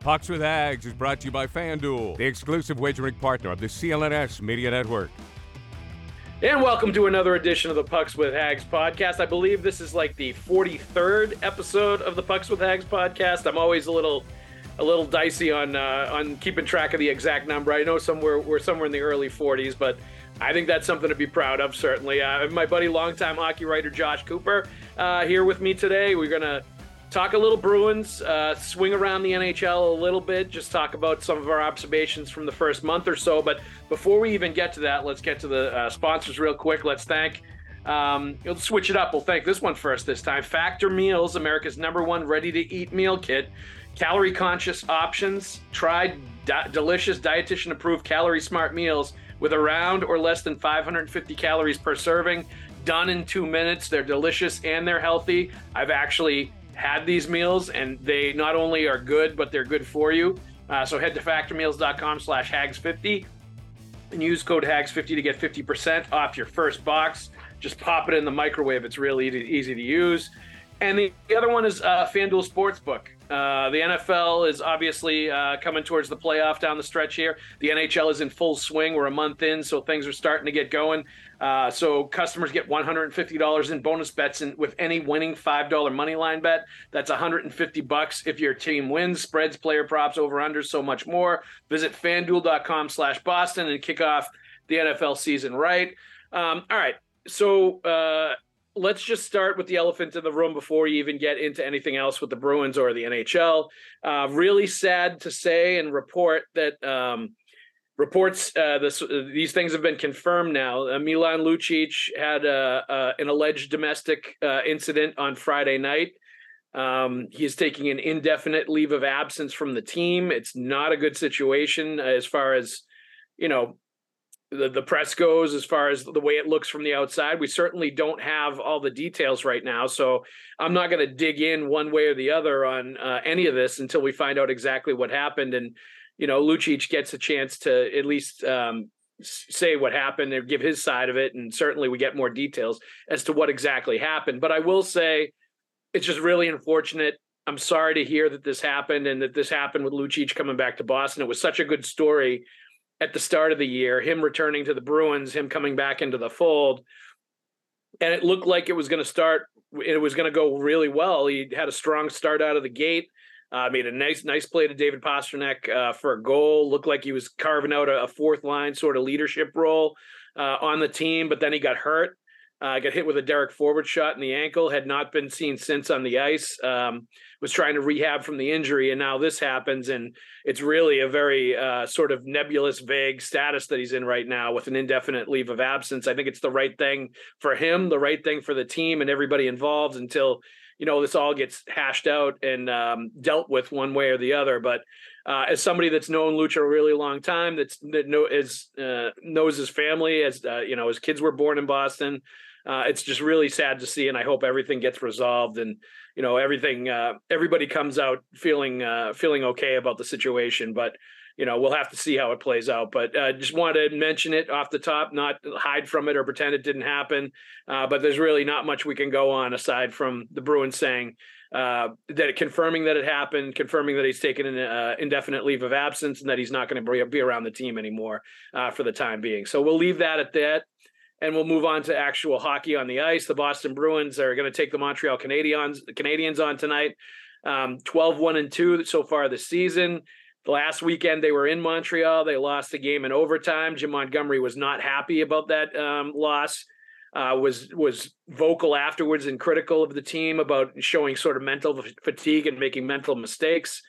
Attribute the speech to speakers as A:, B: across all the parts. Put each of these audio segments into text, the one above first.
A: Pucks with Haggs is brought to you by FanDuel, the exclusive wagering partner of the CLNS Media Network.
B: And welcome to another edition of the Pucks with Haggs podcast. I believe this is like the 43rd episode of the Pucks with Haggs podcast. I'm always a little a little dicey on uh, on keeping track of the exact number. I know somewhere we're somewhere in the early 40s, but I think that's something to be proud of. Certainly, uh, my buddy, longtime hockey writer Josh Cooper, uh, here with me today. We're gonna talk a little Bruins, uh, swing around the NHL a little bit, just talk about some of our observations from the first month or so. But before we even get to that, let's get to the uh, sponsors real quick. Let's thank. Um, let's switch it up. We'll thank this one first this time. Factor Meals, America's number one ready-to-eat meal kit. Calorie-conscious options. Tried di- delicious dietitian-approved calorie-smart meals with around or less than 550 calories per serving. Done in two minutes. They're delicious and they're healthy. I've actually had these meals and they not only are good, but they're good for you. Uh, so head to factormeals.com slash haggs50 and use code haggs50 to get 50% off your first box. Just pop it in the microwave. It's really easy, easy to use. And the, the other one is uh, FanDuel Sportsbook. Uh, the NFL is obviously uh, coming towards the playoff down the stretch here. The NHL is in full swing. We're a month in, so things are starting to get going. Uh, so customers get $150 in bonus bets in, with any winning $5 money line bet. That's 150 bucks if your team wins. Spreads, player props, over under, so much more. Visit fanduel.com slash Boston and kick off the NFL season right. Um, all right. So uh, let's just start with the elephant in the room before you even get into anything else with the Bruins or the NHL. Uh, really sad to say and report that um, reports uh, this, uh, these things have been confirmed now. Uh, Milan Lucic had a, uh, an alleged domestic uh, incident on Friday night. Um, he is taking an indefinite leave of absence from the team. It's not a good situation as far as you know the, the press goes as far as the way it looks from the outside. We certainly don't have all the details right now. So I'm not going to dig in one way or the other on uh, any of this until we find out exactly what happened. And, you know, Lucic gets a chance to at least um, say what happened and give his side of it. And certainly we get more details as to what exactly happened. But I will say it's just really unfortunate. I'm sorry to hear that this happened and that this happened with Lucic coming back to Boston. It was such a good story at the start of the year, him returning to the Bruins, him coming back into the fold. And it looked like it was going to start, it was going to go really well. He had a strong start out of the gate. Uh, made a nice, nice play to David Pastrnak uh, for a goal. Looked like he was carving out a, a fourth line sort of leadership role uh, on the team, but then he got hurt. Uh, got hit with a Derek Forbort shot in the ankle. Had not been seen since on the ice. Um, was trying to rehab from the injury, and now this happens, and it's really a very uh, sort of nebulous, vague status that he's in right now with an indefinite leave of absence. I think it's the right thing for him, the right thing for the team, and everybody involved until you know this all gets hashed out and um, dealt with one way or the other. But uh, as somebody that's known Looch a really long time, that's that know is uh, knows his family, as uh, you know, his kids were born in Boston. Uh, it's just really sad to see, and I hope everything gets resolved, and you know, everything, uh, everybody comes out feeling uh, feeling okay about the situation. But you know, we'll have to see how it plays out. But uh, just wanted to mention it off the top, not hide from it or pretend it didn't happen. Uh, but there's really not much we can go on aside from the Bruins saying uh, that confirming that it happened, confirming that he's taken an uh, indefinite leave of absence, and that he's not going to be around the team anymore uh, for the time being. So we'll leave that at that. And we'll move on to actual hockey on the ice. The Boston Bruins are going to take the Montreal Canadiens Canadians on tonight. Um, 12 1 and 2 so far this season. The last weekend they were in Montreal. They lost the game in overtime. Jim Montgomery was not happy about that um, loss. Uh, was was vocal afterwards and critical of the team about showing sort of mental fatigue and making mental mistakes.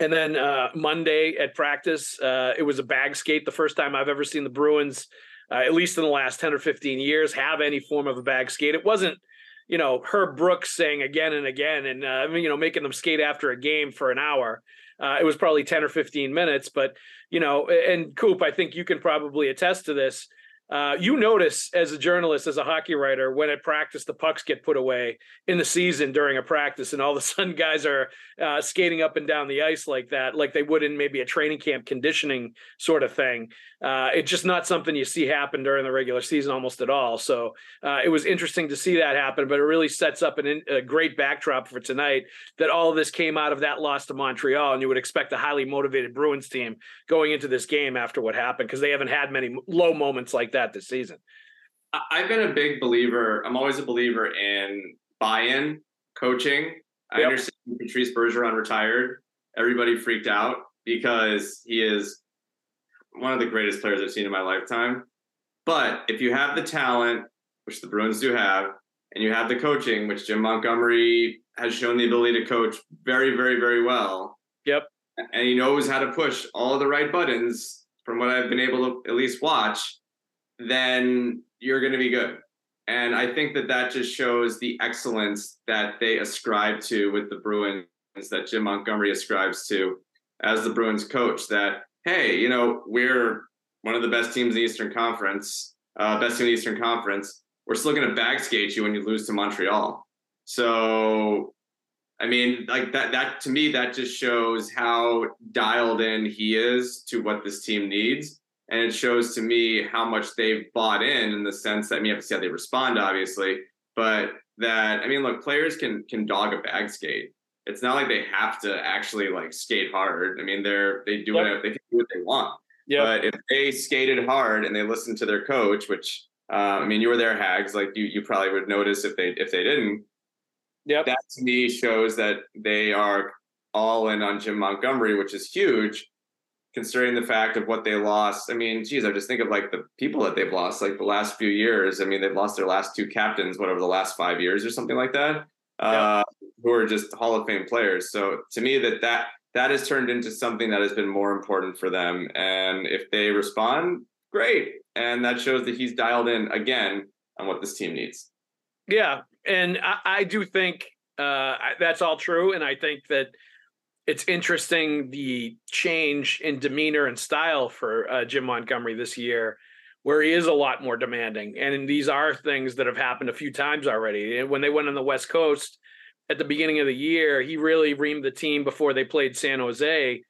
B: And then uh, Monday at practice, uh, it was a bag skate. The first time I've ever seen the Bruins, uh, at least in the last ten or fifteen years, have any form of a bag skate. It wasn't, you know, Herb Brooks saying again and again, and uh, you know, making them skate after a game for an hour. Uh, it was probably 10 or 15 minutes, but you know, and Coop, I think you can probably attest to this. Uh, you notice as a journalist, as a hockey writer, when at practice the pucks get put away in the season during a practice, and all of a sudden guys are uh, skating up and down the ice like that, like they would in maybe a training camp conditioning sort of thing. Uh, it's just not something you see happen during the regular season almost at all. So uh, it was interesting to see that happen, but it really sets up an, a great backdrop for tonight that all of this came out of that loss to Montreal, and you would expect a highly motivated Bruins team going into this game after what happened because they haven't had many low moments like that that this season.
C: I've been a big believer. I'm always a believer in buy-in coaching. I understand Patrice Bergeron retired. Everybody freaked out because he is one of the greatest players I've seen in my lifetime. But if you have the talent, which the Bruins do have, and you have the coaching, which Jim Montgomery has shown the ability to coach very, very, very well.
B: Yep.
C: And he knows how to push all the right buttons from what I've been able to at least watch then you're going to be good. And I think that that just shows the excellence that they ascribe to with the Bruins, that Jim Montgomery ascribes to as the Bruins coach. That, hey, you know, we're one of the best teams in the Eastern Conference, uh, best team in the Eastern Conference. We're still going to bag skate you when you lose to Montreal. So, I mean, like that, that to me, that just shows how dialed in he is to what this team needs and it shows to me how much they've bought in in the sense that I mean, you have to see how they respond, obviously, but that I mean, look, players can can dog a bag skate. It's not like they have to actually like skate hard. I mean, they're they do yep. it they can do what they want. Yeah. But if they skated hard and they listened to their coach, which uh, I mean, you were there, Haggs. Like you, you probably would notice if they if they didn't.
B: Yeah.
C: That to me shows that they are all in on Jim Montgomery, which is huge considering the fact of what they lost. I mean, geez, I just think of like the people that they've lost, like the last few years. I mean, they've lost their last two captains, whatever the last five years or something like that, yeah. uh, who are just Hall of Fame players. So to me, that that that has turned into something that has been more important for them. And if they respond, great. And that shows that he's dialed in again on what this team needs.
B: Yeah, and I, I do think uh, that's all true, and I think that it's interesting the change in demeanor and style for uh, Jim Montgomery this year, where he is a lot more demanding. And these are things that have happened a few times already. When they went on the West Coast at the beginning of the year, he really reamed the team before they played San Jose,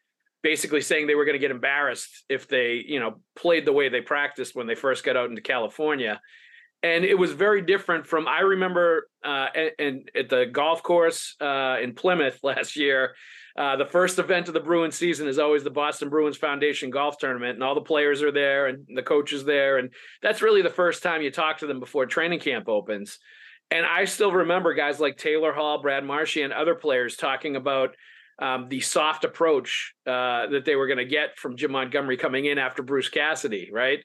B: basically saying they were going to get embarrassed if they, you know, played the way they practiced when they first got out into California. And it was very different from I remember uh, and, and at the golf course uh, in Plymouth last year uh, the first event of the Bruins season is always the Boston Bruins Foundation golf tournament, and all the players are there and the coaches there, and that's really the first time you talk to them before training camp opens. And I still remember guys like Taylor Hall, Brad Marchy, and other players talking about um, the soft approach uh, that they were going to get from Jim Montgomery coming in after Bruce Cassidy, right?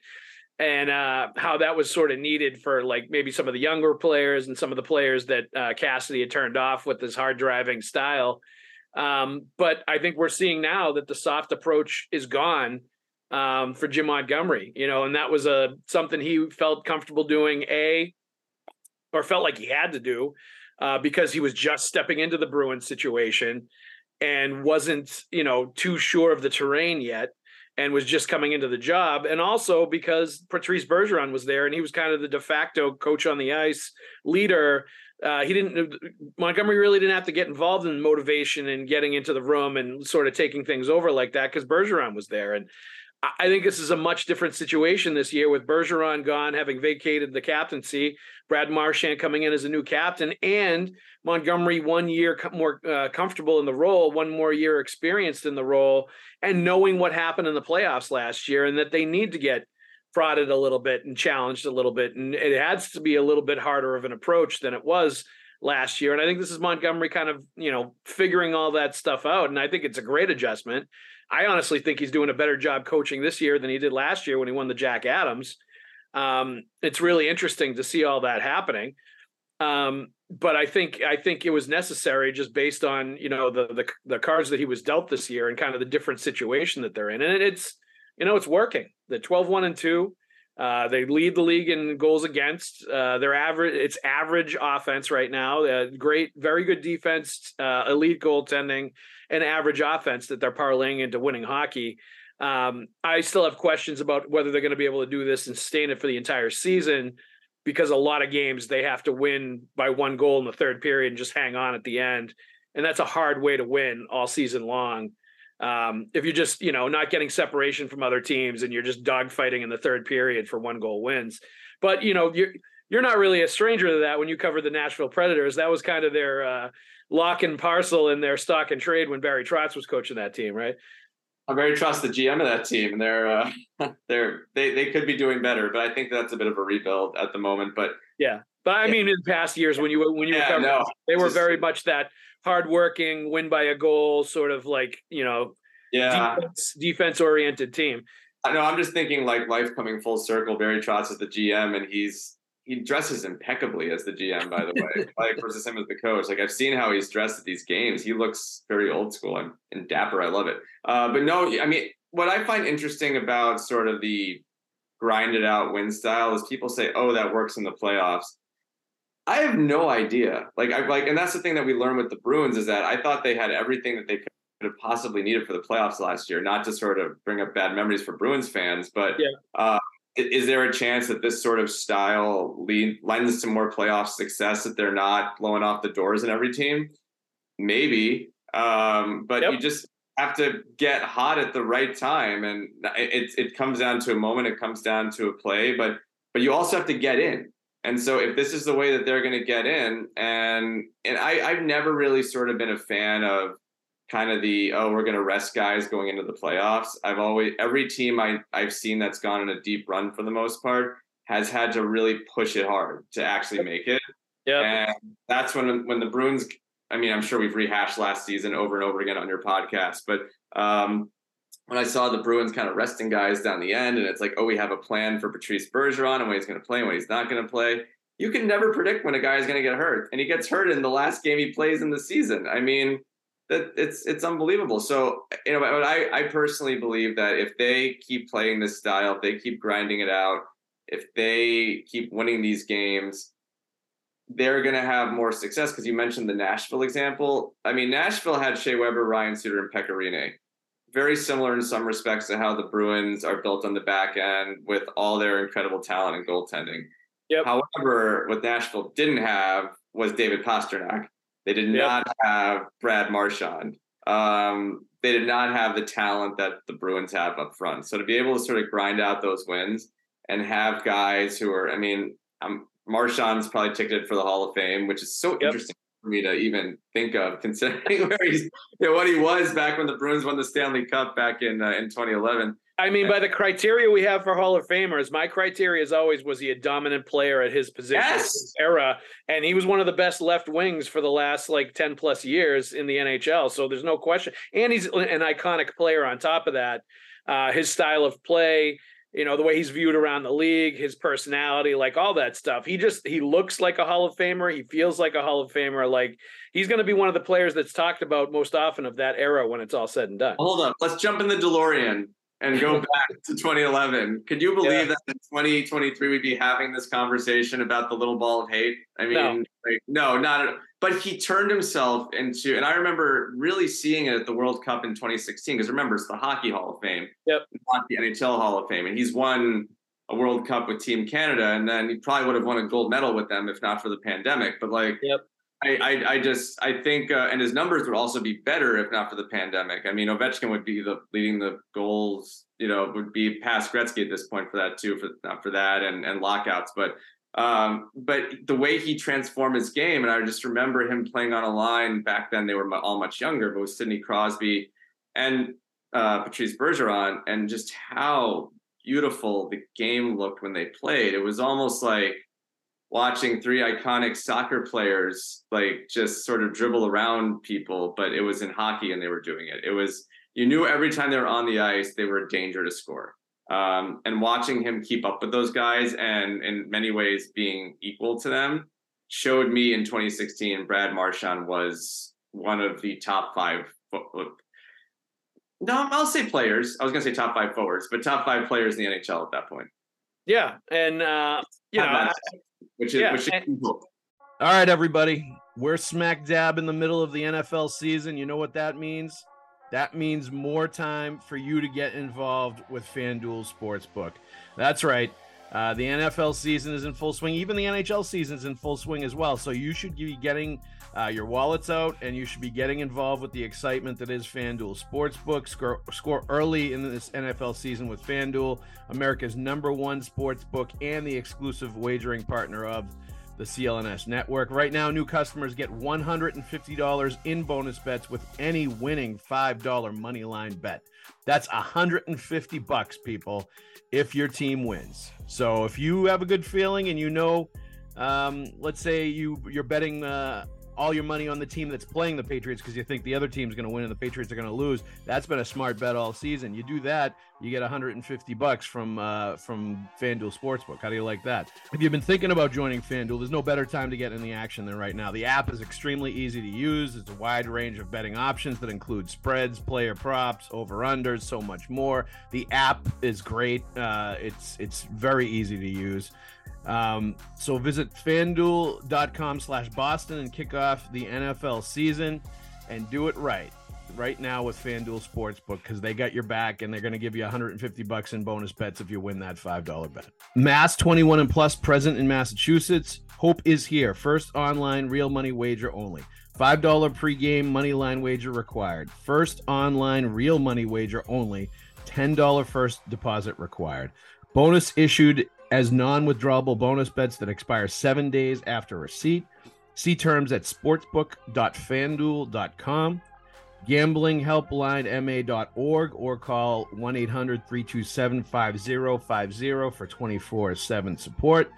B: And uh, how that was sort of needed for like maybe some of the younger players and some of the players that uh, Cassidy had turned off with his hard driving style. Um, but I think we're seeing now that the soft approach is gone um, for Jim Montgomery, you know, and that was a something he felt comfortable doing. A or felt like he had to do uh, because he was just stepping into the Bruins situation and wasn't, you know, too sure of the terrain yet and was just coming into the job. And also because Patrice Bergeron was there and he was kind of the de facto coach on the ice leader uh, he didn't Montgomery really didn't have to get involved in motivation and getting into the room and sort of taking things over like that because Bergeron was there. And I think this is a much different situation this year with Bergeron gone, having vacated the captaincy, Brad Marchand coming in as a new captain, and Montgomery one year more uh, comfortable in the role, one more year experienced in the role, and knowing what happened in the playoffs last year and that they need to get prodded a little bit and challenged a little bit. And it has to be a little bit harder of an approach than it was last year. And I think this is Montgomery kind of, you know, figuring all that stuff out. And I think it's a great adjustment. I honestly think he's doing a better job coaching this year than he did last year when he won the Jack Adams. Um, it's really interesting to see all that happening. Um, but I think I think it was necessary just based on you know the the the cards that he was dealt this year and kind of the different situation that they're in, and it's you know it's working. The 12 1 and 2 uh, they lead the league in goals against. Uh, their average, it's average offense right now. Uh, great, very good defense, uh, elite goaltending, and average offense that they're parlaying into winning hockey. Um, I still have questions about whether they're going to be able to do this and sustain it for the entire season, because a lot of games they have to win by one goal in the third period and just hang on at the end, and that's a hard way to win all season long. Um, if you're just, you know, not getting separation from other teams and you're just dogfighting in the third period for one goal wins. But, you know, you're you're not really a stranger to that when you cover the Nashville Predators. That was kind of their uh, lock and parcel in their stock and trade when Barry Trotz was coaching that team, right?
C: I very trust the GM of that team, and they're uh, they're they they could be doing better, but I think that's a bit of a rebuild at the moment. But
B: yeah, but I yeah. mean, in past years when you when you yeah, were covering, no, they were just, very much that hardworking, win by a goal, sort of like you know,
C: yeah,
B: defense, oriented team.
C: I know. I'm just thinking like life coming full circle. Barry Trotz is the GM, and he's he dresses impeccably as the GM. By the way, like versus him as the coach. Like I've seen how he's dressed at these games. He looks very old school and, and dapper. I love it. Uh, but no, I mean, what I find interesting about sort of the grinded out win style is people say, "Oh, that works in the playoffs." I have no idea. Like I like, and that's the thing that we learned with the Bruins is that I thought they had everything that they could have possibly needed for the playoffs last year. Not to sort of bring up bad memories for Bruins fans, but yeah. uh, is there a chance that this sort of style lead, lends to more playoff success that they're not blowing off the doors in every team? Maybe, um, but yep. you just have to get hot at the right time, and it it comes down to a moment. It comes down to a play, but but you also have to get in. And so if this is the way that they're going to get in, and and I, I've never really sort of been a fan of kind of the oh we're going to rest guys going into the playoffs. I've always every team I I've seen that's gone on a deep run for the most part has had to really push it hard to actually make it.
B: Yeah,
C: and that's when when the Bruins. I mean, I'm sure we've rehashed last season over and over again on your podcast, but um, when I saw the Bruins kind of resting guys down the end, and it's like, oh, we have a plan for Patrice Bergeron and when he's going to play and when he's not going to play. You can never predict when a guy is going to get hurt, and he gets hurt in the last game he plays in the season. I mean, that it's it's unbelievable. So you know, but I I personally believe that if they keep playing this style, if they keep grinding it out, if they keep winning these games, they're going to have more success. Because you mentioned the Nashville example. I mean, Nashville had Shea Weber, Ryan Suter, and Pekka Rinne very similar in some respects to how the Bruins are built on the back end with all their incredible talent and goaltending.
B: Yep.
C: However, what Nashville didn't have was David Pastrnak. They did yep. not have Brad Marchand. Um, they did not have the talent that the Bruins have up front. So to be able to sort of grind out those wins and have guys who are, I mean, um, Marchand's probably ticketed for the Hall of Fame, which is so yep. interesting for me to even think of, considering where he's, you know, what he was back when the Bruins won the Stanley Cup back in uh, in 2011.
B: I mean, by the criteria we have for Hall of Famers, my criteria is always was he a dominant player at his position,
C: yes!
B: era, and he was one of the best left wings for the last like ten plus years in the NHL. So there's no question, and he's an iconic player. On top of that, uh, his style of play, you know the way he's viewed around the league his personality like all that stuff. He just he looks like a hall of famer. He feels like a hall of famer. Like he's going to be one of the players that's talked about most often of that era when it's all said and done.
C: Hold on. Let's jump in the delorean and go back to 2011 could you believe yeah. that in 2023 we'd be having this conversation about the little ball of hate i mean no, like, no not at, but he turned himself into, and I remember really seeing it at the World Cup in 2016, because remember, it's the Hockey Hall of Fame,
B: yep.
C: not the NHL Hall of Fame. And he's won a World Cup with Team Canada, and then he probably would have won a gold medal with them if not for the pandemic. But like,
B: yep.
C: I, I, I just I think uh, and his numbers would also be better if not for the pandemic. I mean, Ovechkin would be the leading the goals, you know, would be past Gretzky at this point for that too, for not for that and and lockouts. But um, but the way he transformed his game, and I just remember him playing on a line back then. They were all much younger, but with Sidney Crosby and uh, Patrice Bergeron, and just how beautiful the game looked when they played. It was almost like watching three iconic soccer players like just sort of dribble around people, but it was in hockey and they were doing it. It was you knew every time they were on the ice they were a danger to score. Um, and watching him keep up with those guys and in many ways being equal to them showed me in 2016 Brad Marchand was one of the top five. No, I'll say players. I was going to say top five forwards, but top five players in the NHL at that point.
B: Yeah, and uh, you know,
C: which is
B: yeah,
C: which is cool.
D: All right, everybody. We're smack dab in the middle of the NFL season. You know what that means? That means more time for you to get involved with FanDuel Sportsbook. That's right. Uh, the NFL season is in full swing. Even the NHL season is in full swing as well. So you should be getting uh, your wallets out and you should be getting involved with the excitement that is FanDuel Sportsbook. Score, score early in this NFL season with FanDuel, America's number one sportsbook and the exclusive wagering partner of the CLNS network. Right now, new customers get $150 in bonus bets with any winning $5 money line bet. That's 150 bucks, people, if your team wins. So if you have a good feeling and you know, um, let's say you you're betting uh, all your money on the team that's playing the Patriots because you think the other team's going to win and the Patriots are going to lose. That's been a smart bet all season. You do that, you get 150 bucks from uh, from FanDuel Sportsbook. How do you like that? If you've been thinking about joining FanDuel, there's no better time to get in the action than right now. The app is extremely easy to use. It's a wide range of betting options that include spreads, player props, over unders, so much more. The app is great. Uh, it's it's very easy to use. Um, so visit fanduel.com slash Boston and kick off the NFL season and do it right. Right now with FanDuel Sportsbook because they got your back and they're going to give you 150 bucks in bonus bets if you win that $5 bet. Mass 21 and plus present in Massachusetts. Hope is here. First online real money wager only. $5 pregame money line wager required. First online real money wager only. $10 first deposit required. Bonus issued as non withdrawable bonus bets that expire seven days after receipt. See terms at sportsbook.fanduel.com, gamblinghelplinema.org, or call 1 800 327 5050 for 24 7 support.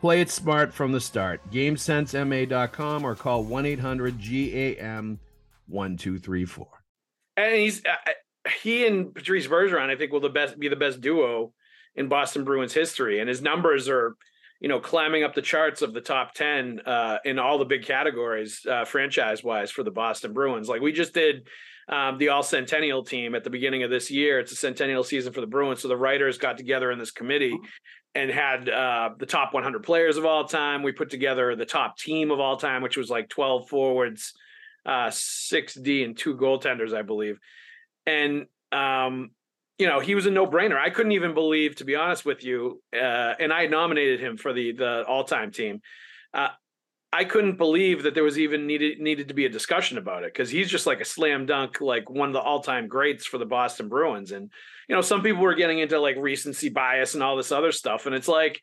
D: Play it smart from the start. GameSenseMA.com or call 1 800 GAM 1234.
B: and he's he and Patrice Bergeron, I think, will the best be the best duo in Boston Bruins history, and his numbers are, you know, climbing up the charts of the top ten uh, in all the big categories, uh, franchise wise, for the Boston Bruins. Like we just did. Um, the all centennial team at the beginning of this year. It's a centennial season for the Bruins. So the writers got together in this committee and had uh, the top 100 players of all time. We put together the top team of all time, which was like 12 forwards, uh, six D, and two goaltenders, I believe. And um, you know, he was a no-brainer. I couldn't even believe, to be honest with you, uh, and I nominated him for the the all-time team. Uh, I couldn't believe that there was even needed needed to be a discussion about it because he's just like a slam dunk, like one of the all-time greats for the Boston Bruins. And you know, some people were getting into like recency bias and all this other stuff, and it's like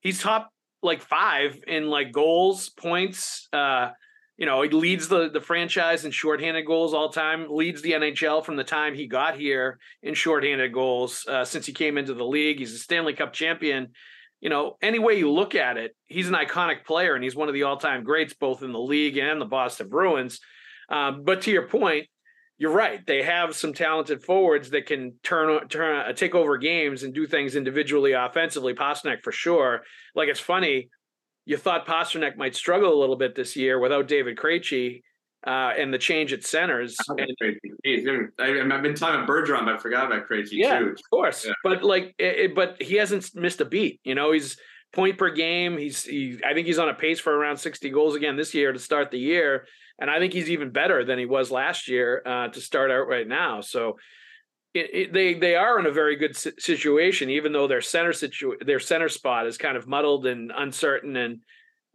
B: he's top like five in like goals, points, uh, you know, he leads the the franchise in shorthanded goals all time. Leads the NHL from the time he got here in shorthanded goals uh, since he came into the league. He's a Stanley Cup champion. You know, any way you look at it, he's an iconic player and he's one of the all time greats, both in the league and the Boston Bruins. Um, but to your point, you're right. They have some talented forwards that can turn turn uh, take over games and do things individually, offensively. Pastrnak for sure. Like it's funny you thought Pastrnak might struggle a little bit this year without David Krejci uh, and the change at centers. And,
C: I, have been talking about Bergeron, but I forgot about Krejci
B: yeah,
C: too.
B: of course.
C: Yeah.
B: But like, it, it- but he hasn't missed a beat. You know, he's point per game. He's he. I think he's on a pace for around sixty goals again this year to start the year, and I think he's even better than he was last year uh, to start out right now. So. It, it, they they are in a very good si- situation, even though their center situ their center spot is kind of muddled and uncertain, and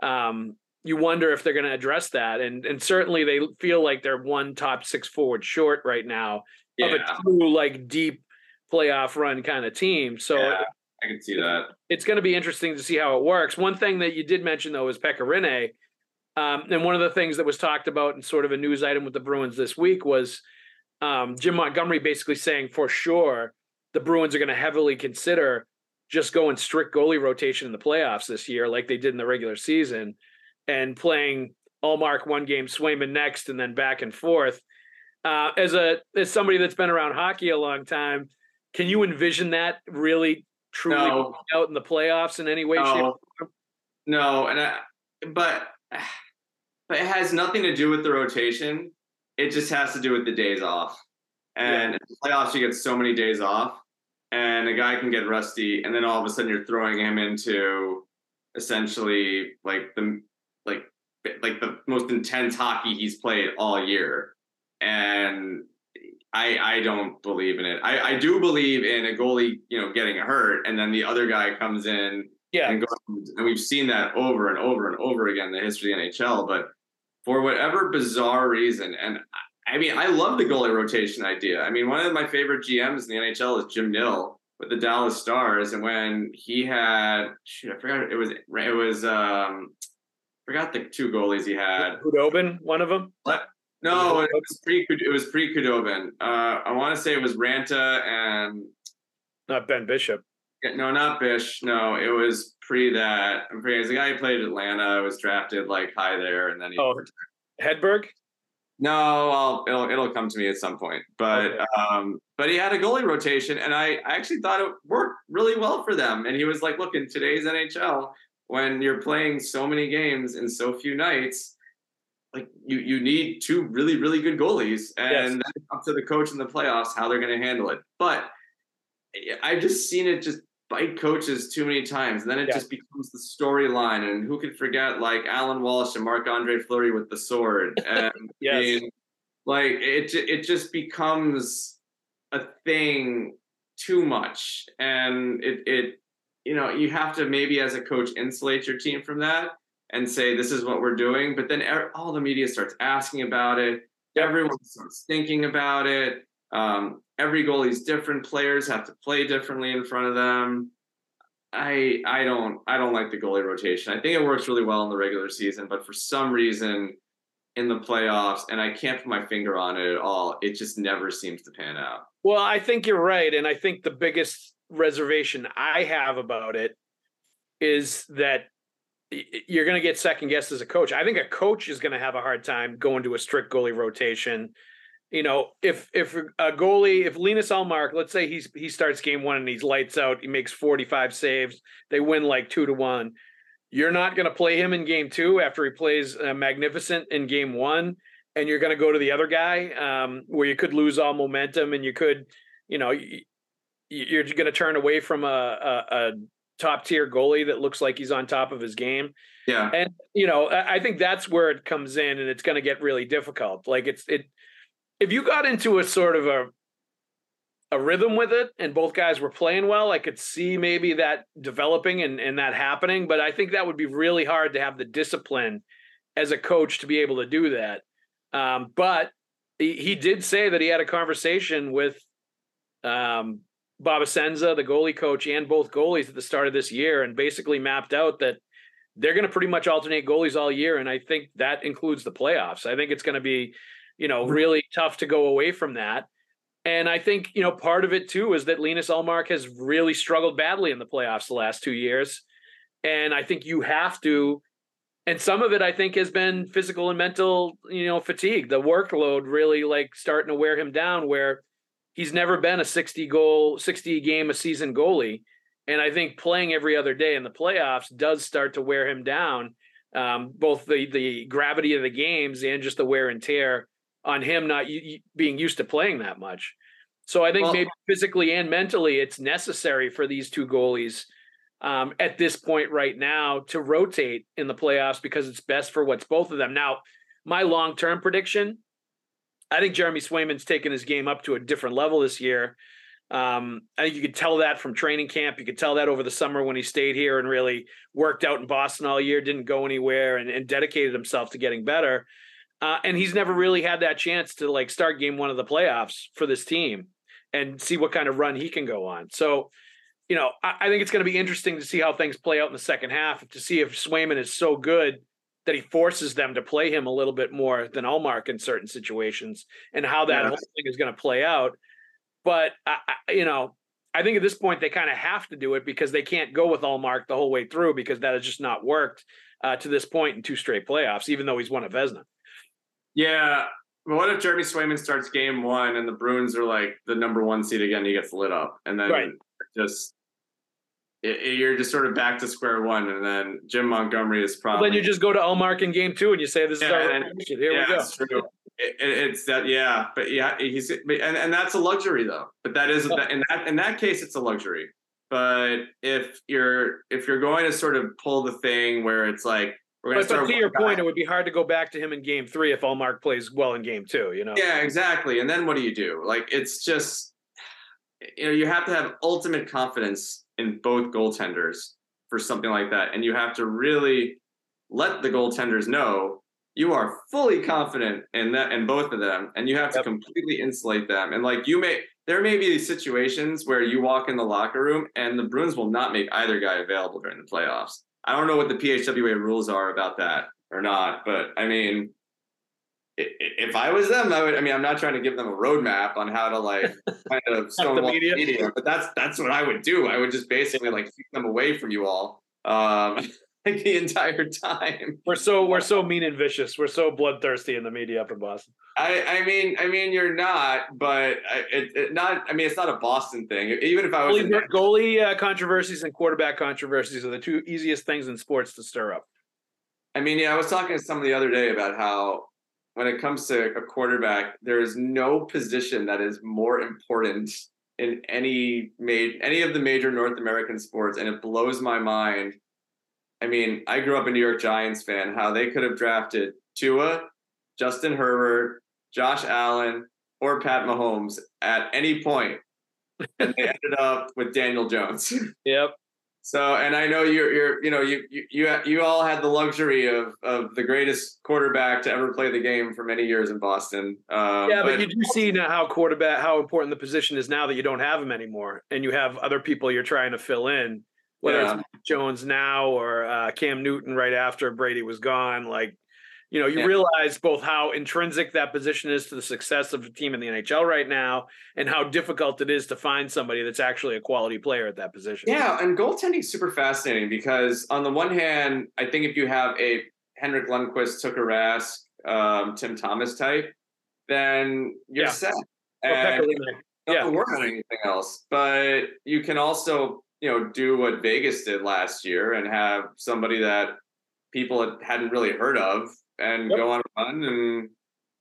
B: um, you wonder if they're going to address that. And and certainly they feel like they're one top six forward short right now of a true like deep playoff run kind of team. So
C: Yeah, I can see that.
B: it's going to be interesting to see how it works. One thing that you did mention though is Pekka Rinne. Um, and one of the things that was talked about in sort of a news item with the Bruins this week was um, Jim Montgomery basically saying for sure the Bruins are going to heavily consider just going strict goalie rotation in the playoffs this year, like they did in the regular season, and playing Ullmark one game, Swayman next, and then back and forth. Uh, as a as somebody that's been around hockey a long time, can you envision that really truly
C: No.
B: out in the playoffs in any way, shape?
C: No. No, and I, but but it has nothing to do with the rotation. It just has to do with the days off. And in the playoffs, you get so many days off, and a guy can get rusty, and then all of a sudden you're throwing him into essentially like the like like the most intense hockey he's played all year. And I I don't believe in it. I, I do believe in a goalie, you know, getting hurt, and then the other guy comes in
B: Yeah.
C: and goes, and we've seen that over and over and over again in the history of the NHL. But for whatever bizarre reason, and I- I mean, I love the goalie rotation idea. I mean, one of my favorite GMs in the NHL is Jim Nill with the Dallas Stars, and when he had, shoot, I forgot it was it was um, forgot the two goalies he had.
B: Khudobin, one of them.
C: What? No, it was pre. It was pre Khudobin. Uh, I want to say it was Raanta and
B: not Ben Bishop.
C: No, not Bish. No, it was pre that. I'm pretty. Was the guy who played Atlanta. Was drafted like high there, and then he.
B: Oh, Hedberg.
C: No, I'll, it'll it'll come to me at some point. But
B: Okay.
C: um, but he had a goalie rotation, and I, I actually thought it worked really well for them. And he was like, "Look, in today's NHL, when you're playing so many games in so few nights, like you you need two really really good goalies, and
B: Yes.
C: up to the coach in the playoffs how they're going to handle it." But I've just seen it just bite coaches too many times, and then it
B: Yeah.
C: just becomes the storyline. And who could forget like Allan Walsh and Marc Andre Fleury with the sword? And
B: Yes.
C: I mean, like it, it just becomes a thing too much, and it, it, you know, you have to maybe as a coach insulate your team from that and say this is what we're doing. But then all the media starts asking about it. Everyone starts thinking about it. Um, every goalie's different. Players have to play differently in front of them. I I don't I don't like the goalie rotation. I think it works really well in the regular season, but for some reason in the playoffs, and I can't put my finger on it at all, it just never seems to pan out.
B: Well, I think you're right, and I think the biggest reservation I have about it is that you're going to get second guessed as a coach. I think a coach is going to have a hard time going to a strict goalie rotation. You know, if if a goalie, if Linus Ullmark, let's say he's he starts game one and he's lights out, he makes 45 saves, they win like two to one. You're not going to play him in game two after he plays uh, magnificent in game one, and you're going to go to the other guy um, where you could lose all momentum and you could, you know, you're going to turn away from a, a, a top tier goalie that looks like he's on top of his game.
C: Yeah.
B: And you know, I I think that's where it comes in, and it's going to get really difficult. Like it's it, if you got into a sort of a a rhythm with it, and both guys were playing well, I could see maybe that developing and and that happening. But I think that would be really hard to have the discipline as a coach to be able to do that. Um, but he, he did say that he had a conversation with um, Bob Essensa, the goalie coach, and both goalies at the start of this year, and basically mapped out that they're going to pretty much alternate goalies all year. And I think that includes the playoffs. I think it's going to be, you know, really tough to go away from that. And I think, you know, part of it too is that Linus Ullmark has really struggled badly in the playoffs the last two years. And I think you have to, and some of it I think has been physical and mental, you know, fatigue. The workload really like starting to wear him down where he's never been a 60 goal, 60 game a season goalie. And I think playing every other day in the playoffs does start to wear him down, um, both the the gravity of the games and just the wear and tear on him not being used to playing that much. So I think
C: Well-
B: maybe physically and mentally, it's necessary for these two goalies um, at this point right now to rotate in the playoffs because it's best for what's both of them. Now, my long term prediction, I think Jeremy Swayman's taken his game up to a different level this year. Um, I think you could tell that from training camp. You could tell that over the summer when he stayed here and really worked out in Boston all year, didn't go anywhere, and, and dedicated himself to getting better. Uh, and he's never really had that chance to like start game one of the playoffs for this team and see what kind of run he can go on. So, you know, I, I think it's going to be interesting to see how things play out in the second half to see if Swayman is so good that he forces them to play him a little bit more than Ullmark in certain situations and how that
C: Yeah.
B: whole thing is going to play out. But I, I, you know, I think at this point they kind of have to do it because they can't go with Ullmark the whole way through because that has just not worked uh, to this point in two straight playoffs, even though he's won a Vezina.
C: Yeah. But what if Jeremy Swayman starts game one and the Bruins are like the number one seed again? He gets lit up, and then
B: Right.
C: just it, it- you're just sort of back to square one, and then Jim Montgomery is
B: Well,
C: probably
B: then you just go to Ullmark in game two and you say, "This is
C: Yeah,
B: our
C: and-
B: Here
C: yeah,
B: we go."
C: It's true. It, it- it's that, yeah, but yeah, he's but- and and that's a luxury though. But that is in that in that case, it's a luxury. But if you're if you're going to sort of pull the thing where it's like
B: But, but to your
C: one guy-
B: point, it would be hard to go back to him in game three if Ullmark plays well in game two. You know?
C: Yeah, exactly. And then what do you do? Like it's just you know, you have to have ultimate confidence in both goaltenders for something like that. And you have to really let the goaltenders know you are fully confident in that in both of them and you have to completely insulate them. And like you may there may be situations where you walk in the locker room and the Bruins will not make either guy available during the playoffs. I don't know what the PHWA rules are about that or not, but I mean, if I was them, I would. I mean, I'm not trying to give them a roadmap on how to like kind of stonewall the
B: media.
C: media. but that's that's what I would do. I would just basically like keep them away from you all, um, like the entire time.
B: We're so we're so mean and vicious. We're so bloodthirsty in the media up in Boston.
C: I, I mean, I mean, you're not, but I, it, it not. I mean, it's not a Boston thing. Even if I was,
B: Goalie, goalie uh, controversies and quarterback controversies are the two easiest things in sports to stir up.
C: I mean, yeah, I was talking to someone the other day about how when it comes to a quarterback, there is no position that is more important in any made any of the major North American sports, and it blows my mind. I mean, I grew up a New York Giants fan. How they could have drafted Tua, Justin Herbert, Josh Allen, or Pat Mahomes at any point, and they ended up with Daniel Jones.
B: Yep.
C: So, and I know you're, you're, you know, you, you, you, you all had the luxury of, of the greatest quarterback to ever play the game for many years in Boston. Um,
B: yeah, but, you do see now how quarterback how important the position is now that you don't have him anymore, and you have other people you're trying to fill in, whether
C: Yeah.
B: it's Jones now or uh, Cam Newton right after Brady was gone. Like, you know, you
C: Yeah.
B: realize both how intrinsic that position is to the success of the team in the NHL right now, and how difficult it is to find somebody that's actually a quality player at that position.
C: yeah, and goaltending is super fascinating because on the one hand, I think if you have a Henrik Lundqvist, Tuukka Rask, um, Tim Thomas type, then you're
B: Yeah.
C: set. And-
B: Pekka Rinne.
C: not
B: Yeah.
C: to work on anything else. But you can also, you know, do what Vegas did last year and have somebody that people had- hadn't really heard of and
B: Yep.
C: go on a run and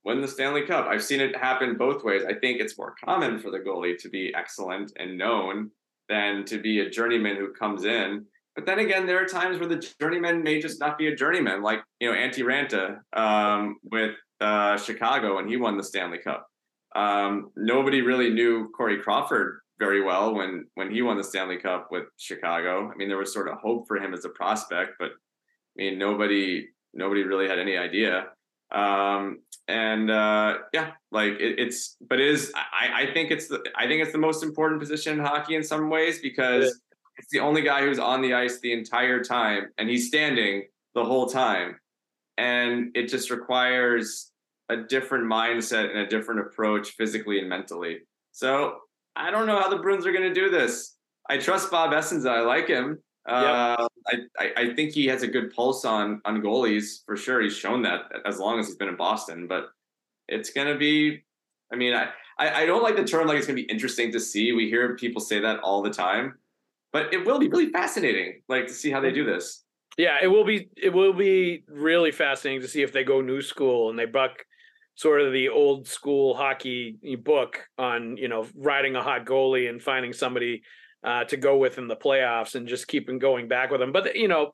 C: win the Stanley Cup. I've seen it happen both ways. I think it's more common for the goalie to be excellent and known than to be a journeyman who comes in. But then again, there are times where the journeyman may just not be a journeyman, like you know Antti Raanta um, with uh, Chicago when he won the Stanley Cup. Um, nobody really knew Corey Crawford very well when when he won the Stanley Cup with Chicago. I mean, there was sort of hope for him as a prospect, but I mean, nobody nobody really had any idea. Um, and uh, yeah, like it, it's but it is I, I think it's the I think it's the most important position in hockey in some ways because it's the only guy who's on the ice the entire time and he's standing the whole time. And it just requires a different mindset and a different approach physically and mentally. So I don't know how the Bruins are going to do this. I trust Bob Essensa. I like him. Uh, I, I I think he has a good pulse on on goalies for sure. He's shown that as long as he's been in Boston. But it's going to be. I mean, I, I I don't like the term like it's going to be interesting to see. We hear people say that all the time, but it will be really fascinating, like to see how they do this.
B: Yeah, it will be it will be really fascinating to see if they go new school and they buck sort of the old school hockey book on, you know, riding a hot goalie and finding somebody uh, to go with in the playoffs and just keeping going back with them. But you know,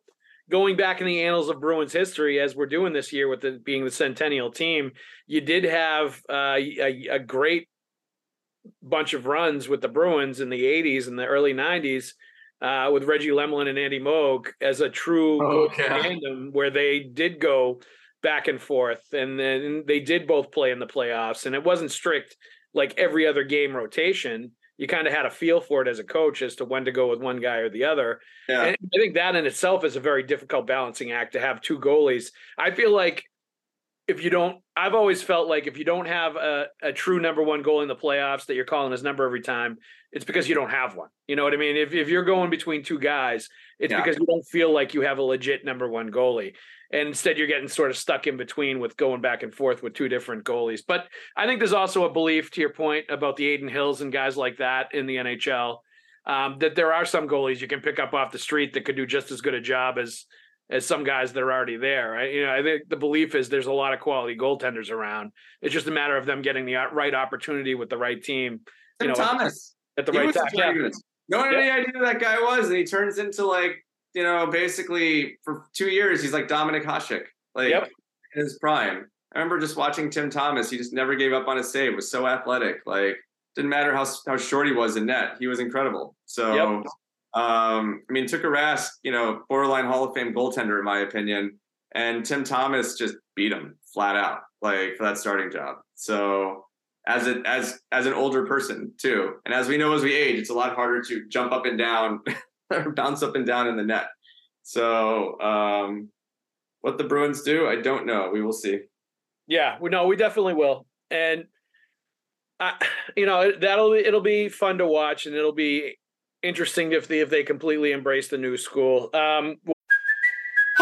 B: going back in the annals of Bruins history as we're doing this year with it being the centennial team, you did have uh, a, a great bunch of runs with the Bruins in the 80s and the early 90s uh, with Reggie Lemelin and Andy Moog as a true
C: Oh, yeah.
B: tandem where they did go back and forth and then they did both play in the playoffs and it wasn't strict like every other game rotation. You kind of had a feel for it as a coach as to when to go with one guy or the other.
C: Yeah.
B: And I think that in itself is a very difficult balancing act to have two goalies. I feel like if you don't, I've always felt like if you don't have a, a true number one goal in the playoffs that you're calling his number every time, it's because you don't have one. You know what I mean? If if you're going between two guys, it's
C: Yeah.
B: because you don't feel like you have a legit number one goalie. And instead you're getting sort of stuck in between with going back and forth with two different goalies. But I think there's also a belief to your point about the Adin Hills and guys like that in the NHL. Um, that there are some goalies you can pick up off the street that could do just as good a job as as some guys that are already there. Right? You know, I think the belief is there's a lot of quality goaltenders around. It's just a matter of them getting the right opportunity with the right team.
C: Tim
B: you know,
C: Thomas.
B: at the
C: He
B: right time. Yeah.
C: No one had any idea who that guy was, and he turns into like you know basically for two years he's like Dominik Hasek, like
B: Yep.
C: in his prime. I remember just watching Tim Thomas. He just never gave up on his save. Was so athletic. Like didn't matter how how short he was in net. He was incredible. So.
B: Yep.
C: Um, I mean, Tuukka Rask, you know, borderline Hall of Fame goaltender in my opinion, and Tim Thomas just beat him flat out, like for that starting job. So as a as as an older person too, and as we know as we age, it's a lot harder to jump up and down or bounce up and down in the net. So um, what the Bruins do, I don't know. We will see.
B: Yeah, we no, we definitely will, and I, you know, that'll it'll be fun to watch, and it'll be interesting if they if they completely embrace the new school. Um,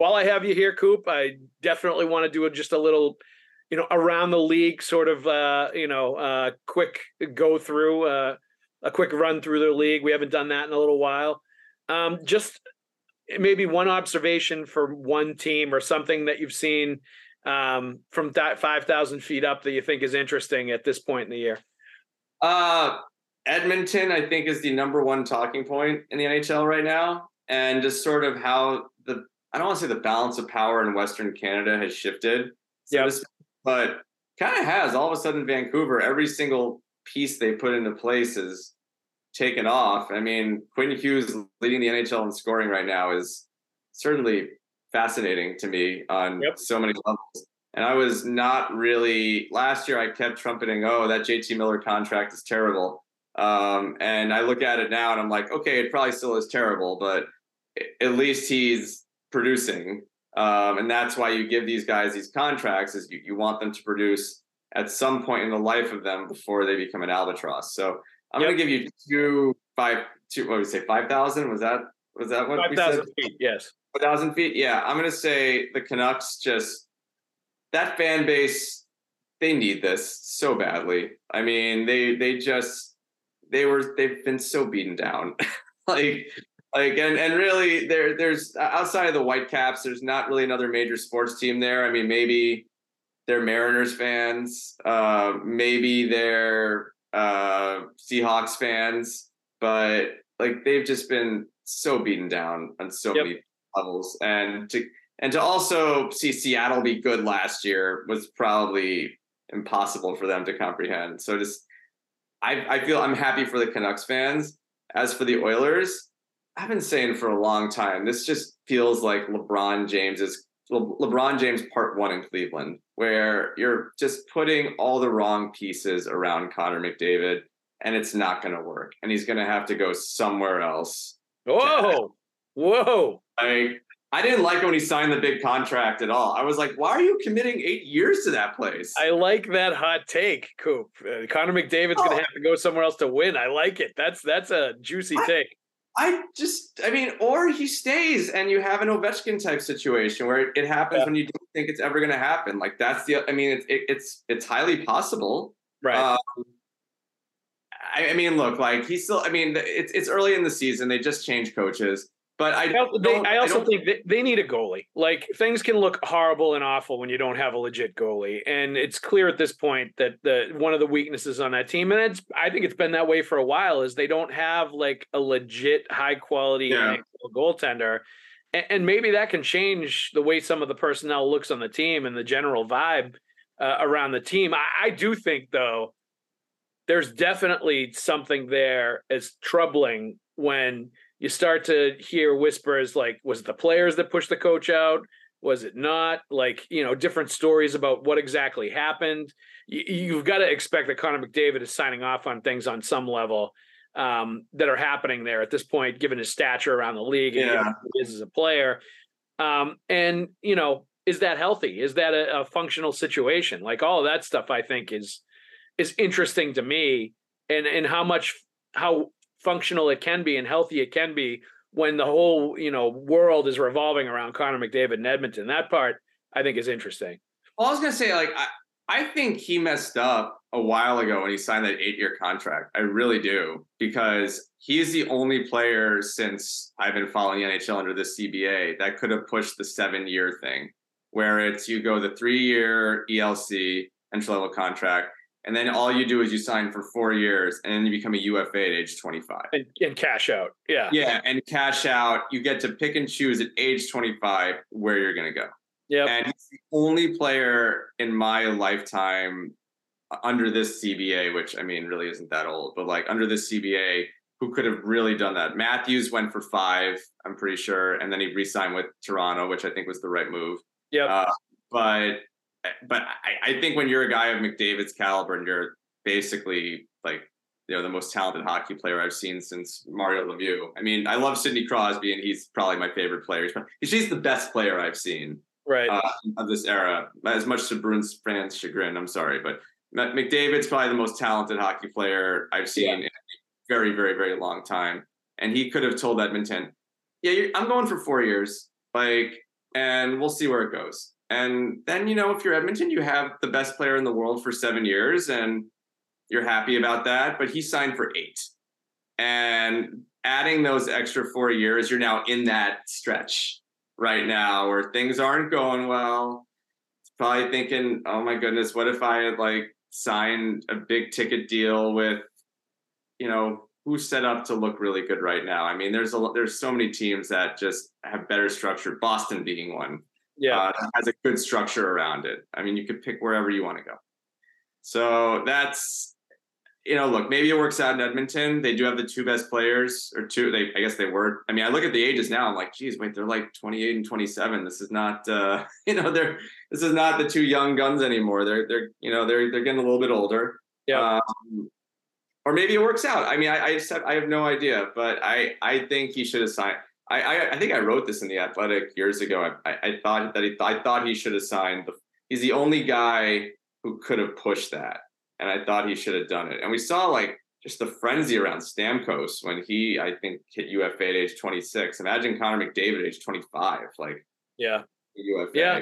B: While I have you here, Coop, I definitely want to do just a little, you know, around the league sort of, uh, you know, uh, quick go through, uh, a quick run through the league. We haven't done that in a little while. Um, just maybe one observation for one team or something that you've seen um, from that 5,000 feet up that you think is interesting at this point in the year.
C: Uh, Edmonton, I think, is the number one talking point in the NHL right now, and just sort of how I don't want to say the balance of power in Western Canada has shifted. so
B: Yeah.
C: but kind of has. All of a sudden, Vancouver, every single piece they put into place is taken off. I mean, Quinn Hughes leading the NHL in scoring right now is certainly fascinating to me on
B: Yep.
C: so many levels. And I was not really last year. I kept trumpeting, "Oh, that JT Miller contract is terrible." Um, and I look at it now, and I'm like, "Okay, it probably still is terrible, but at least he's producing." Um, and that's why you give these guys these contracts is you, you want them to produce at some point in the life of them before they become an albatross. So I'm going to give you two five two. What would we say? Five thousand? Was that was that what we said?
B: 5,000 feet, yes.
C: A thousand feet. Yeah, I'm gonna say the Canucks just that fan base. They need this so badly. I mean, they they just they were they've been so beaten down, like like and and really there there's outside of the Whitecaps, there's not really another major sports team there. I mean, maybe they're Mariners fans, uh, maybe they're uh, Seahawks fans, but like they've just been so beaten down on so
B: Yep.
C: many levels, and to and to also see Seattle be good last year was probably impossible for them to comprehend. So just I I feel I'm happy for the Canucks fans. As for the Oilers, I've been saying for a long time, this just feels like LeBron James's Le- LeBron James part one in Cleveland, where you're just putting all the wrong pieces around Connor McDavid, and it's not going to work, and he's going to have to go somewhere else.
B: Whoa, whoa.
C: I I didn't like when he signed the big contract at all. I was like, why are you committing eight years to that place?
B: I like that hot take, Coop. Uh, Connor McDavid's going to have to go somewhere else to win. I like it. That's that's a juicy take.
C: I just, I mean, or he stays and you have an Ovechkin type situation where it, happens
B: Yeah.
C: when you don't think it's ever going to happen. Like that's the, I mean, it's it, it's it's highly possible.
B: Right.
C: Um, I, I mean, look, like he's still. I mean, it's it's early in the season. They just changed coaches, but I
B: I, they, I also
C: don't-
B: think that they need a goalie. Like things can look horrible and awful when you don't have a legit goalie, and it's clear at this point that the one of the weaknesses on that team, and it's I think it's been that way for a while, is they don't have like a legit high quality
C: Yeah.
B: Goaltender, and, and maybe that can change the way some of the personnel looks on the team and the general vibe uh, around the team. I, I do think though there's definitely something there as troubling when you start to hear whispers like was it the players that pushed the coach out? Was it not? Like you know different stories about what exactly happened. You, you've got to expect that connor mcdavid is signing off on things on some level um, that are happening there at this point given his stature around the league and
C: Yeah.
B: he is as a player. Um, and you know is that healthy? Is that a, a functional situation? Like all of that stuff i think is is interesting to me. And and how much how functional it can be and healthy it can be when the whole you know world is revolving around Connor McDavid in Edmonton. That part I think is interesting.
C: Well, I was gonna say, like, I, I think he messed up a while ago when he signed that eight-year contract. I really do because he's the only player since I've been following the NHL under the CBA that could have pushed the seven-year thing, where it's you go the three-year ELC entry level contract, and then all you do is you sign for four years, and then you become a UFA at age twenty-five.
B: And, and cash out. Yeah.
C: Yeah, and cash out. You get to pick and choose at age 25 where you're going to go.
B: Yeah.
C: And he's the only player in my lifetime uh, under this CBA, which I mean really isn't that old, but like under this CBA, who could have really done that. Matthews went for five, I'm pretty sure, and then he re-signed with Toronto, which I think was the right move.
B: Yeah.
C: Uh, but but I, I think when you're a guy of McDavid's caliber and you're basically like you know the most talented hockey player I've seen since Mario Lemieux. I mean, I love Sidney Crosby, and he's probably my favorite player. He's, he's the best player I've seen
B: Right.
C: uh, of this era. As much to Bruins fans' chagrin, I'm sorry, but McDavid's probably the most talented hockey player I've seen in a very, very, very long time. And he could have told Edmonton, "Yeah, you're, I'm going for four years, like, and we'll see where it goes." And then, you know, if you're Edmonton, you have the best player in the world for seven years, and you're happy about that. But he signed for eight, and adding those extra four years, you're now in that stretch right now where things aren't going well. Probably thinking, oh my goodness, what if I had like signed a big ticket deal with, you know, who's set up to look really good right now? I mean, there's a there's so many teams that just have better structure. Boston being one,
B: Yeah.
C: uh, has a good structure around it. I mean, you could pick wherever you want to go. So that's you know, look, maybe it works out in Edmonton. They do have the two best players, or two. They, I guess they were. I mean, I look at the ages now. I'm like, geez, wait, they're like 28 and 27. This is not, uh, you know, they're this is not the two young guns anymore. They're they're you know they're they're getting a little bit older.
B: Yeah.
C: Um, or maybe it works out. I mean, I I, just have, I have no idea, but I I think he should have signed. I, I I think I wrote this in the Athletic years ago. I I, I thought that he I thought he should have signed. The, he's the only guy who could have pushed that and I thought he should have done it. And we saw like just the frenzy around Stamkos when he, I think, hit UFA at age 26. Imagine Connor McDavid at age 25, like
B: Yeah.
C: UFA.
B: Yeah.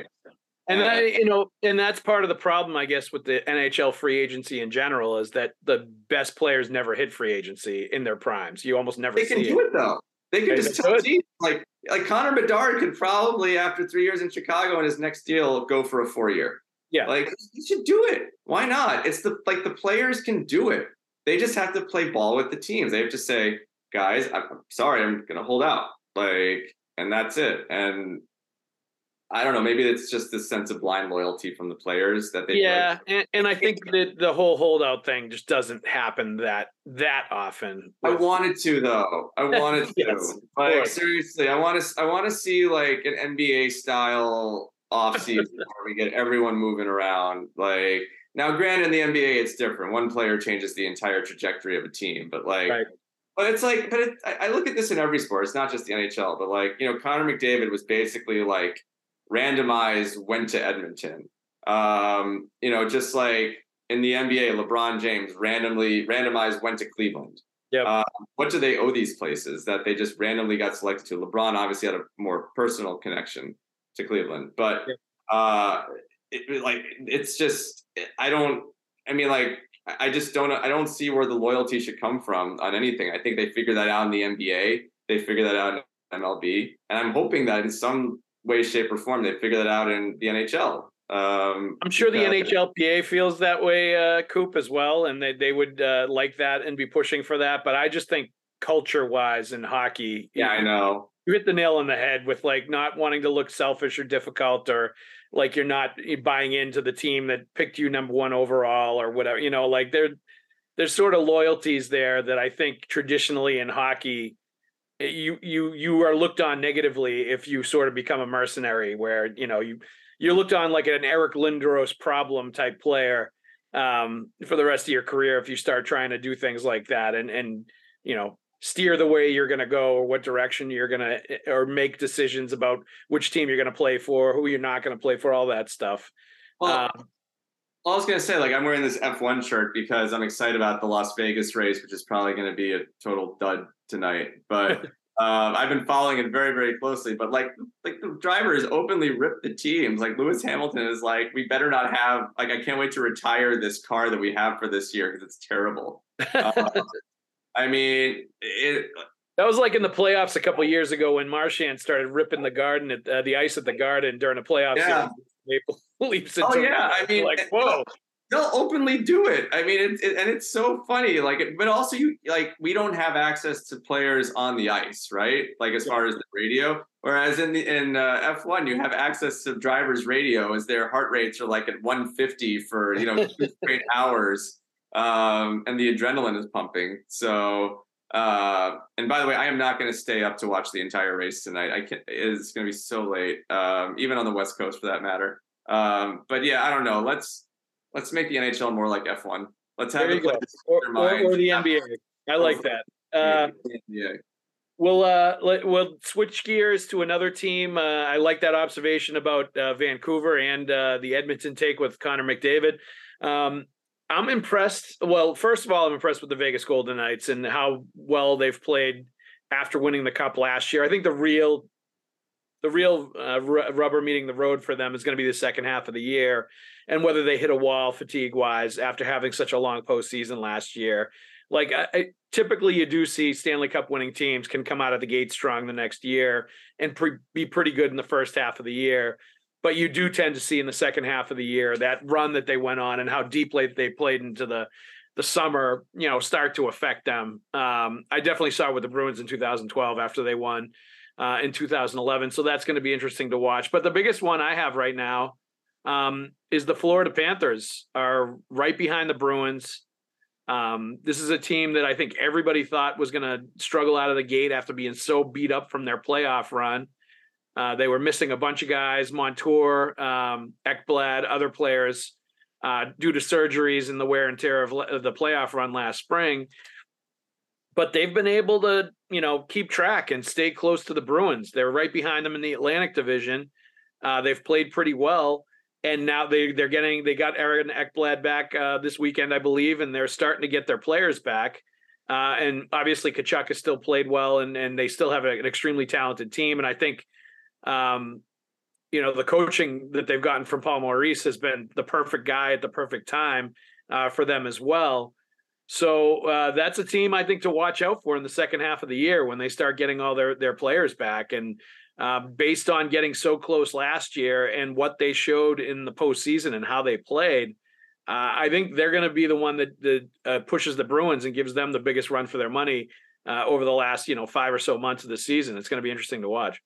B: And
C: Uh,
B: that, you know, and that's part of the problem, I guess, with the NHL free agency in general is that the best players never hit free agency in their primes. You almost never
C: They
B: see
C: can do it though. They
B: could
C: just tell teams like like Connor Bedard could probably after three years in Chicago and his next deal go for a four year.
B: Yeah,
C: like you should do it. Why not? It's the like the players can do it. They just have to play ball with the teams. They have to say, guys, I'm I'm sorry, I'm gonna hold out. Like, and that's it. And I don't know. Maybe it's just this sense of blind loyalty from the players that they.
B: yeah, and, and I think that the whole holdout thing just doesn't happen that that often.
C: I wanted to though. I wanted to.
B: Yes, of
C: like seriously, I want to. I want to see like an NBA style offseason where we get everyone moving around. Like now, granted, in the NBA, it's different. One player changes the entire trajectory of a team, but like. But it's like, but it, I, I look at this in every sport. It's not just the NHL, but like you know, Connor McDavid was basically like randomized went to Edmonton. Um, you know, just like in the NBA, LeBron James randomly randomized went to Cleveland.
B: Yep.
C: Uh, what do they owe these places that they just randomly got selected to? LeBron obviously had a more personal connection to Cleveland, but uh, it, like it's just I don't. I mean, like I just don't. I don't see where the loyalty should come from on anything. I think they figure that out in the NBA. They figure that out in MLB, and I'm hoping that in some way, shape, or form they figure that out in the NHL. Um,
B: I'm sure the NHLPA feels that way, uh, Coop, as well, and they they would uh, like that and be pushing for that. But I just think culture wise in hockey,
C: Yeah, I know.
B: you hit the nail on the head with like not wanting to look selfish or difficult or like you're not buying into the team that picked you number one overall or whatever. You know, like there there's sort of loyalties there that I think traditionally in hockey you you you are looked on negatively if you sort of become a mercenary where you know you you're looked on like an Eric Lindros problem type player um, for the rest of your career if you start trying to do things like that and and you know steer the way you're going to go or what direction you're going to or make decisions about which team you're going to play for who you're not going to play for all that stuff.
C: Well,
B: Um,
C: I was gonna say, like, I'm wearing this F1 shirt because I'm excited about the Las Vegas race, which is probably gonna be a total dud tonight. But um, I've been following it very, very closely. But like, like the drivers openly rip the teams. Like Lewis Hamilton is like, we better not have. Like, I can't wait to retire this car that we have for this year because it's terrible. Uh, I mean, it.
B: that was like in the playoffs a couple years ago when Marchand started ripping the garden at uh, the ice at the garden during a playoff
C: Yeah.
B: series. Maple Leafs and
C: Oh yeah, I mean,
B: like whoa,
C: they'll openly do it. I mean, it's it, and it's so funny. Like, but also you like we don't have access to players on the ice, right? Like as far as the radio. Whereas in the in uh, F1, you have access to drivers' radio as their heart rates are like at 150 for you know two straight hours, um, and the adrenaline is pumping. So. Uh, and by the way, I am not going to stay up to watch the entire race tonight. I can It's going to be so late, um, even on the West Coast for that matter. Um, but yeah, I don't know. Let's let's make the NHL more like F1. Let's have
B: there
C: the
B: you go,
C: players
B: or,
C: their
B: or, or the NBA. I like that. Uh,
C: yeah.
B: We'll uh let, we'll switch gears to another team. Uh, I like that observation about uh, Vancouver and uh, the Edmonton take with Connor McDavid. Um, I'm impressed. Well, first of all, I'm impressed with the Vegas Golden Knights and how well they've played after winning the cup last year. I think the real the real uh, ru- rubber meeting the road for them is going to be the second half of the year and whether they hit a wall fatigue wise after having such a long postseason last year. Like I, I, typically, you do see Stanley Cup winning teams can come out of the gate strong the next year and pre- be pretty good in the first half of the year. But you do tend to see in the second half of the year that run that they went on and how deeply they played into the the summer, you know, start to affect them. Um, I definitely saw it with the Bruins in 2012 after they won uh, in 2011. So that's going to be interesting to watch. But the biggest one I have right now um, is the Florida Panthers are right behind the Bruins. Um, this is a team that I think everybody thought was going to struggle out of the gate after being so beat up from their playoff run. Uh, they were missing a bunch of guys, Montour, um, Ekblad, other players, uh, due to surgeries and the wear and tear of, of the playoff run last spring. But they've been able to, you know, keep track and stay close to the Bruins. They're right behind them in the Atlantic Division. Uh, they've played pretty well, and now they they're getting they got Aaron Ekblad back uh, this weekend, I believe, and they're starting to get their players back. Uh, and obviously, Tkachuk has still played well, and and they still have a, an extremely talented team. And I think, um, you know, the coaching that they've gotten from Paul Maurice has been the perfect guy at the perfect time uh, for them as well. So uh, that's a team I think to watch out for in the second half of the year when they start getting all their their players back. And uh, based on getting so close last year and what they showed in the postseason and how they played, uh, I think they're going to be the one that, that uh, pushes the Bruins and gives them the biggest run for their money uh, over the last you know five or so months of the season. It's going to be interesting to watch.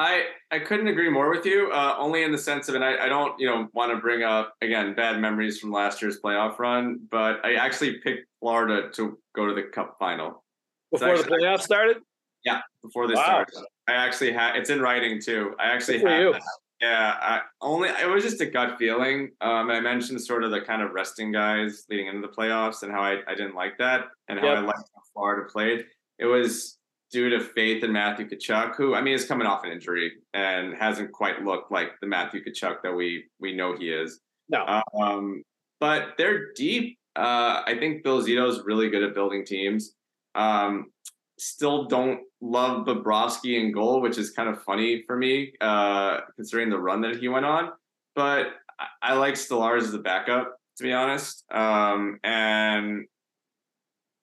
C: I I couldn't agree more with you. Uh, only in the sense of, and I, I don't you know want to bring up again bad memories from last year's playoff run, but I actually picked Florida to go to the Cup final
B: Before the
C: actually-
B: playoffs started,
C: Yeah, before they
B: Wow.
C: started. I actually had it's in writing too. I actually had Yeah, I only it was just a gut feeling. Um, and I mentioned sort of the kind of resting guys leading into the playoffs and how I, I didn't like that and how
B: Yep.
C: I liked how Florida played. It was due to faith in Matthew Tkachuk, who I mean is coming off an injury and hasn't quite looked like the Matthew Tkachuk that we we know he is.
B: no,
C: Um, but they're deep. Uh, I think Bill Zito's really good at building teams. Um, still don't love Bobrovsky in goal, which is kind of funny for me, uh, considering the run that he went on. But I, I like Stolarz as a backup, to be honest. Um, and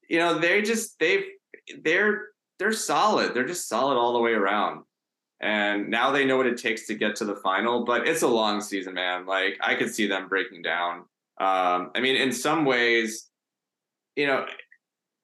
C: you know, they just they've they're they're solid. They're just solid all the way around. And now they know what it takes to get to the final, but it's a long season, man. Like I could see them breaking down. Um, I mean, in some ways, you know,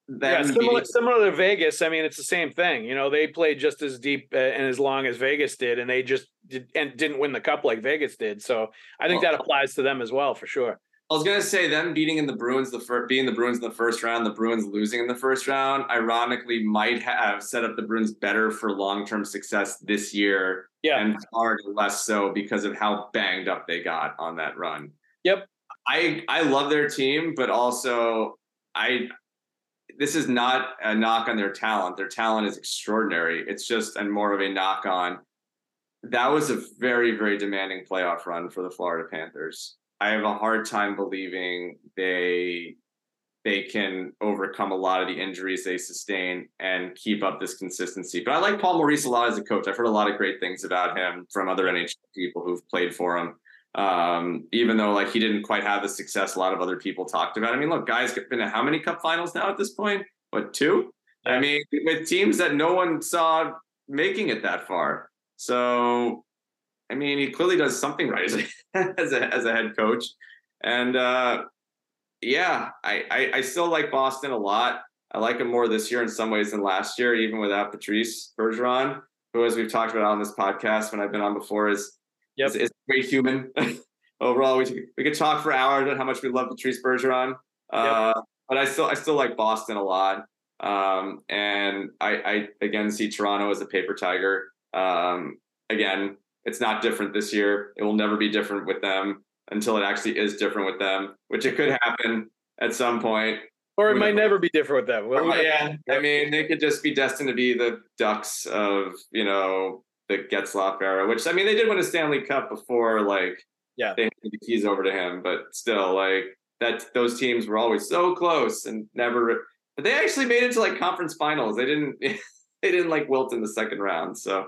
B: yeah, similar, similar to Vegas. I mean, it's the same thing. You know, they played just as deep uh, and as long as Vegas did, and they just did, and didn't win the cup like Vegas did. So I think well, that applies to them as well, for sure.
C: I was gonna say them beating in the Bruins the first beating the Bruins in the first round, the Bruins losing in the first round, ironically might have set up the Bruins better for long term success this year.
B: Yeah,
C: and far less so because of how banged up they got on that run.
B: Yep.
C: I I love their team, but also I this is not a knock on their talent. Their talent is extraordinary. It's just and more of a knock on. That was a very very demanding playoff run for the Florida Panthers. I have a hard time believing they they can overcome a lot of the injuries they sustain and keep up this consistency. But I like Paul Maurice a lot as a coach. I've heard a lot of great things about him from other NHL people who've played for him. Um, even though like he didn't quite have the success a lot of other people talked about. I mean, look, guys been to how many cup finals now at this point? What two? Yeah. I mean, with teams that no one saw making it that far. So, I mean, he clearly does something right as a as a, as a head coach. And uh, yeah, I, I I still like Boston a lot. I like him more this year in some ways than last year, even without Patrice Bergeron, who, as we've talked about on this podcast when I've been on before, is Yep. Is, is a great human. Overall, we, we could talk for hours on how much we love Patrice Bergeron. Uh, yep. But I still I still like Boston a lot. Um, and I, I again see Toronto as a paper tiger. Um, again, it's not different this year. It will never be different with them until it actually is different with them, which it could happen at some point.
B: Or it might never be different with them.
C: Well, oh, yeah, I mean, they could just be destined to be the Ducks of you know the Getzlaf era, which I mean they did win a Stanley Cup before like
B: yeah
C: they handed the keys over to him, but still like that those teams were always so close and never but they actually made it to like conference finals. They didn't they didn't like wilt in the second round. So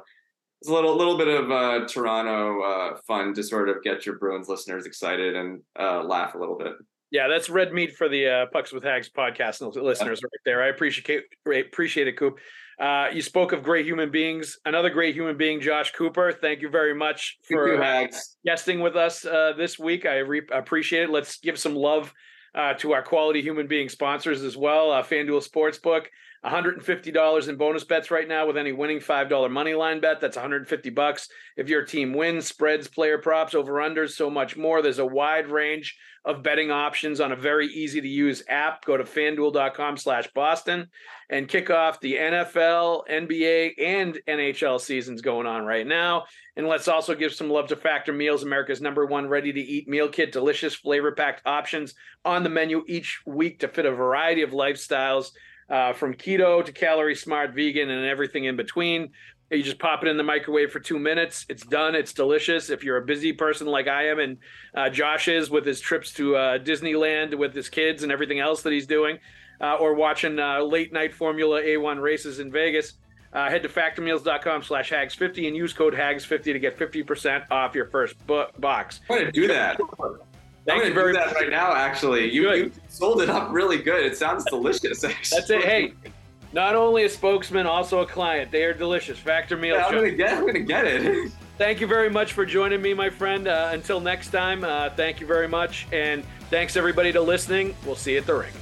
C: it's a little little bit of uh, Toronto uh, fun to sort of get your Bruins listeners excited and uh, laugh a little bit.
B: Yeah, that's red meat for the uh, Pucks with Haggs podcast listeners right there. I appreciate appreciate it, Coop. Uh, you spoke of great human beings. Another great human being, Josh Cooper. Thank you very much for
C: you,
B: guesting with us uh, this week. I re- appreciate it. Let's give some love uh, to our quality human being sponsors as well. Uh, FanDuel Sportsbook, $150 in bonus bets right now with any winning $5 money line bet. That's 150 bucks. If your team wins, spreads, player props, over unders, so much more. There's a wide range of betting options on a very easy to use app. Go to fanduel.com slash Boston and kick off the NFL, NBA, and NHL seasons going on right now. And let's also give some love to Factor Meals, America's number one ready to eat meal kit. Delicious flavor packed options on the menu each week to fit a variety of lifestyles. Uh, from keto to calorie smart, vegan, and everything in between. You just pop it in the microwave for two minutes. It's done. It's delicious. If you're a busy person like I am, and uh, Josh is with his trips to uh, Disneyland with his kids and everything else that he's doing, uh, or watching uh, late night Formula A1 races in Vegas, uh, head to factormeals.com slash haggs50 and use code haggs50 to get 50% off your first bu- box.
C: I'm going do that. Thank I'm going to do that right now, actually. You, you, sold it up really good. It sounds delicious, actually.
B: That's it. Hey, not only a spokesman, also a client. They are delicious. Factor Meals.
C: Yeah, I'm gonna get. I'm gonna get it.
B: thank you very much for joining me, my friend. Uh, until next time, uh, thank you very much, and thanks everybody to listening. We'll see you at the ring.